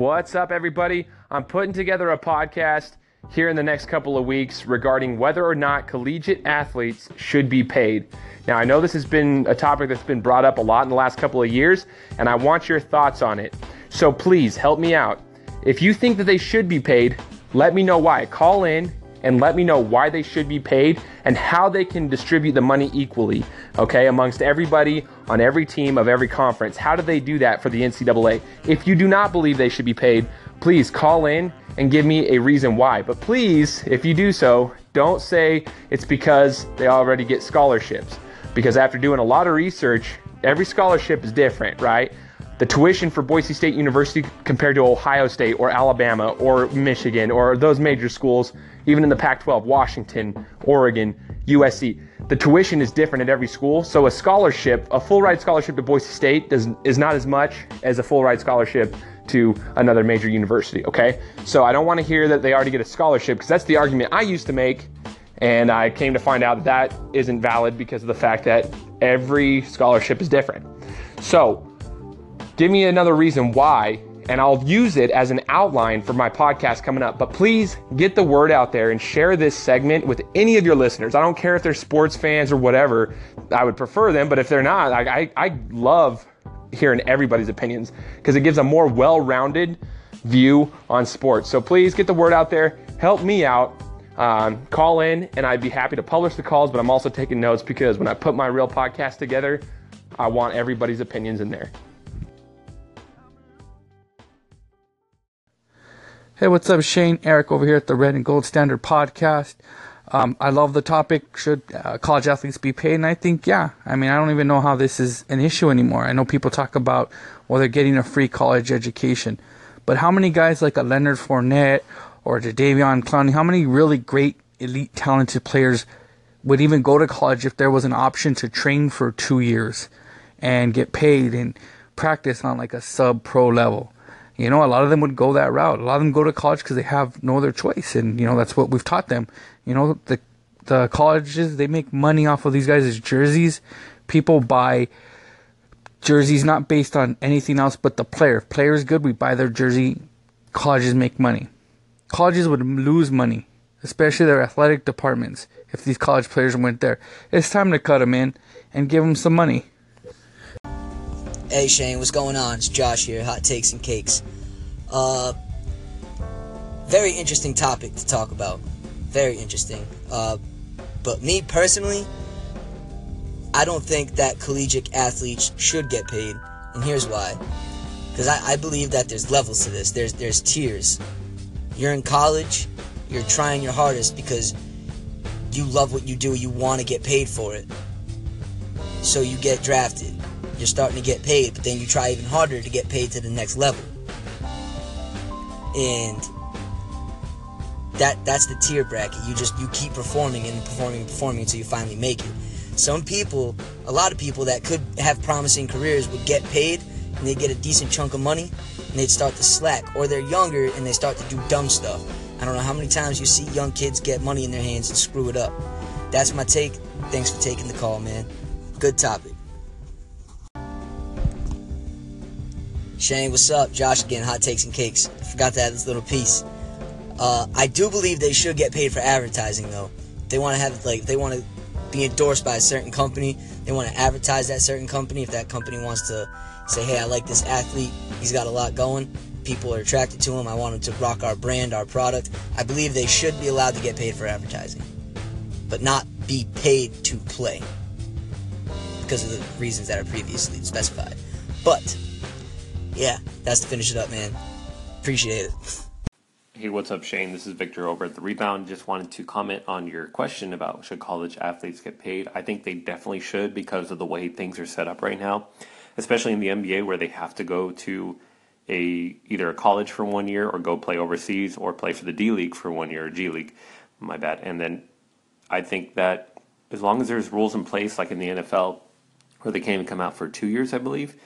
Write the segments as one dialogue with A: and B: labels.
A: What's up, everybody? I'm putting together a podcast here in the next couple of weeks regarding whether or not collegiate athletes should be paid. Now, I know this has been a topic that's been brought up a lot in the last couple of years, and I want your thoughts on it. So please help me out. If you think that they should be paid, let me know why. Call in and let me know why they should be paid and how they can distribute the money equally, okay, amongst everybody on every team of every conference. How do they do that for the NCAA? If you do not believe they should be paid, please call in and give me a reason why. But please, if you do so, don't say it's because they already get scholarships. Because after doing a lot of research, every scholarship is different, right? The tuition for Boise State University compared to Ohio State or Alabama or Michigan or those major schools, even in the Pac 12, Washington, Oregon, USC. The tuition is different at every school. So a scholarship, a full ride scholarship to Boise State does, is not as much as a full ride scholarship to another major university, okay? So I don't want to hear that they already get a scholarship because that's the argument I used to make. And I came to find out that, that isn't valid because of the fact that every scholarship is different. So, Give me another reason why, and I'll use it as an outline for my podcast coming up. But please get the word out there and share this segment with any of your listeners. I don't care if they're sports fans or whatever. I would prefer them, but if they're not, I, I, I love hearing everybody's opinions because it gives a more well rounded view on sports. So please get the word out there. Help me out. Um, call in, and I'd be happy to publish the calls, but I'm also taking notes because when I put my real podcast together, I want everybody's opinions in there.
B: Hey, what's up, Shane? Eric over here at the Red and Gold Standard podcast. Um, I love the topic. Should uh, college athletes be paid? And I think, yeah. I mean, I don't even know how this is an issue anymore. I know people talk about, well, they're getting a free college education. But how many guys like a Leonard Fournette or Jadeveon Clowney, how many really great, elite, talented players would even go to college if there was an option to train for two years and get paid and practice on like a sub pro level? You know, a lot of them would go that route. A lot of them go to college because they have no other choice, and you know that's what we've taught them. You know, the the colleges they make money off of these guys' jerseys. People buy jerseys not based on anything else but the player. If player is good, we buy their jersey. Colleges make money. Colleges would lose money, especially their athletic departments, if these college players went there. It's time to cut them in and give them some money.
C: Hey Shane, what's going on? It's Josh here, Hot Takes and Cakes. Uh, very interesting topic to talk about. Very interesting. Uh, but me personally, I don't think that collegiate athletes should get paid, and here's why. Because I, I believe that there's levels to this. There's there's tiers. You're in college, you're trying your hardest because you love what you do, you want to get paid for it. So you get drafted you're starting to get paid, but then you try even harder to get paid to the next level. And that that's the tier bracket. You just you keep performing and performing and performing until you finally make it. Some people, a lot of people that could have promising careers would get paid and they get a decent chunk of money and they'd start to slack. Or they're younger and they start to do dumb stuff. I don't know how many times you see young kids get money in their hands and screw it up. That's my take. Thanks for taking the call, man. Good topic. Shane, what's up? Josh again, Hot Takes and Cakes. Forgot to add this little piece. Uh, I do believe they should get paid for advertising, though. They want to have, like, they want to be endorsed by a certain company. They want to advertise that certain company. If that company wants to say, hey, I like this athlete, he's got a lot going, people are attracted to him, I want him to rock our brand, our product, I believe they should be allowed to get paid for advertising, but not be paid to play because of the reasons that are previously specified. But yeah, that's to finish it up, man. Appreciate it.
D: Hey, what's up, Shane? This is Victor over at The Rebound. Just wanted to comment on your question about should college athletes get paid. I think they definitely should because of the way things are set up right now, especially in the NBA where they have to go to a either a college for one year or go play overseas or play for the D League for one year or G League. My bad. And then I think that as long as there's rules in place, like in the NFL, where they can't even come out for two years, I believe,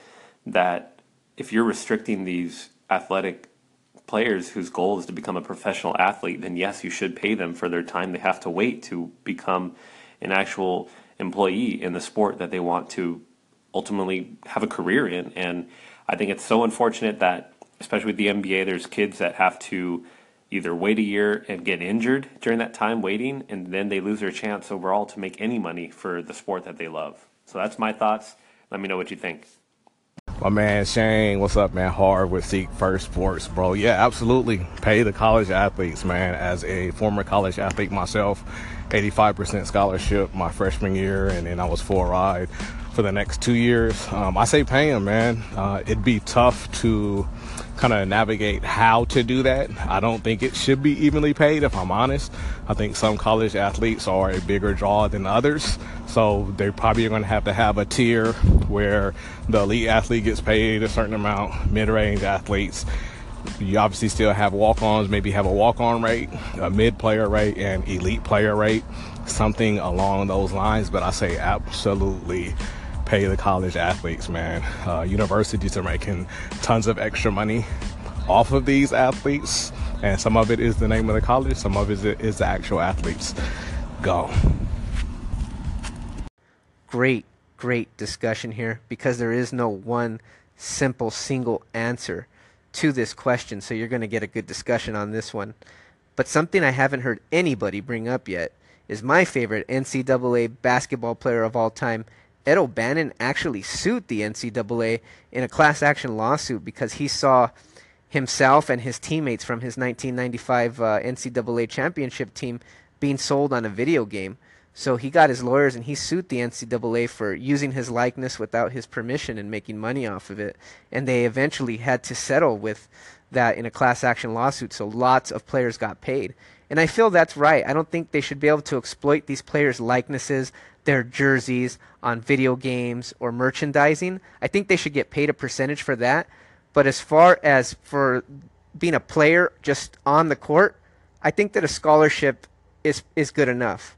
D: that if you're restricting these athletic players whose goal is to become a professional athlete, then yes, you should pay them for their time they have to wait to become an actual employee in the sport that they want to ultimately have a career in. And I think it's so unfortunate that especially with the NBA, there's kids that have to either wait a year and get injured during that time waiting, and then they lose their chance overall to make any money for the sport that they love. So that's my thoughts. Let me know what you think.
E: My man Shane, what's up, man? Hard with Seek First Sports, bro. Yeah, absolutely. Pay the college athletes, man. As a former college athlete myself, 85% scholarship my freshman year, and then I was full ride for the next two years. Um, I say pay them, man. Uh, it'd be tough to kind of navigate how to do that. I don't think it should be evenly paid, if I'm honest. I think some college athletes are a bigger draw than others. So they're probably going to have to have a tier where the elite athlete gets paid a certain amount, mid range athletes. You obviously still have walk ons, maybe have a walk on rate, a mid player rate, and elite player rate, something along those lines. But I say absolutely pay the college athletes, man. Uh, universities are making tons of extra money off of these athletes, and some of it is the name of the college, some of it is the actual athletes. Go.
F: Great, great discussion here because there is no one simple single answer to this question, so you're going to get a good discussion on this one. But something I haven't heard anybody bring up yet is my favorite NCAA basketball player of all time, Ed O'Bannon actually sued the NCAA in a class action lawsuit because he saw himself and his teammates from his 1995 uh, NCAA championship team being sold on a video game. So he got his lawyers and he sued the NCAA for using his likeness without his permission and making money off of it. And they eventually had to settle with that in a class action lawsuit. So lots of players got paid. And I feel that's right. I don't think they should be able to exploit these players' likenesses, their jerseys on video games or merchandising. I think they should get paid a percentage for that. But as far as for being a player just on the court, I think that a scholarship is is good enough.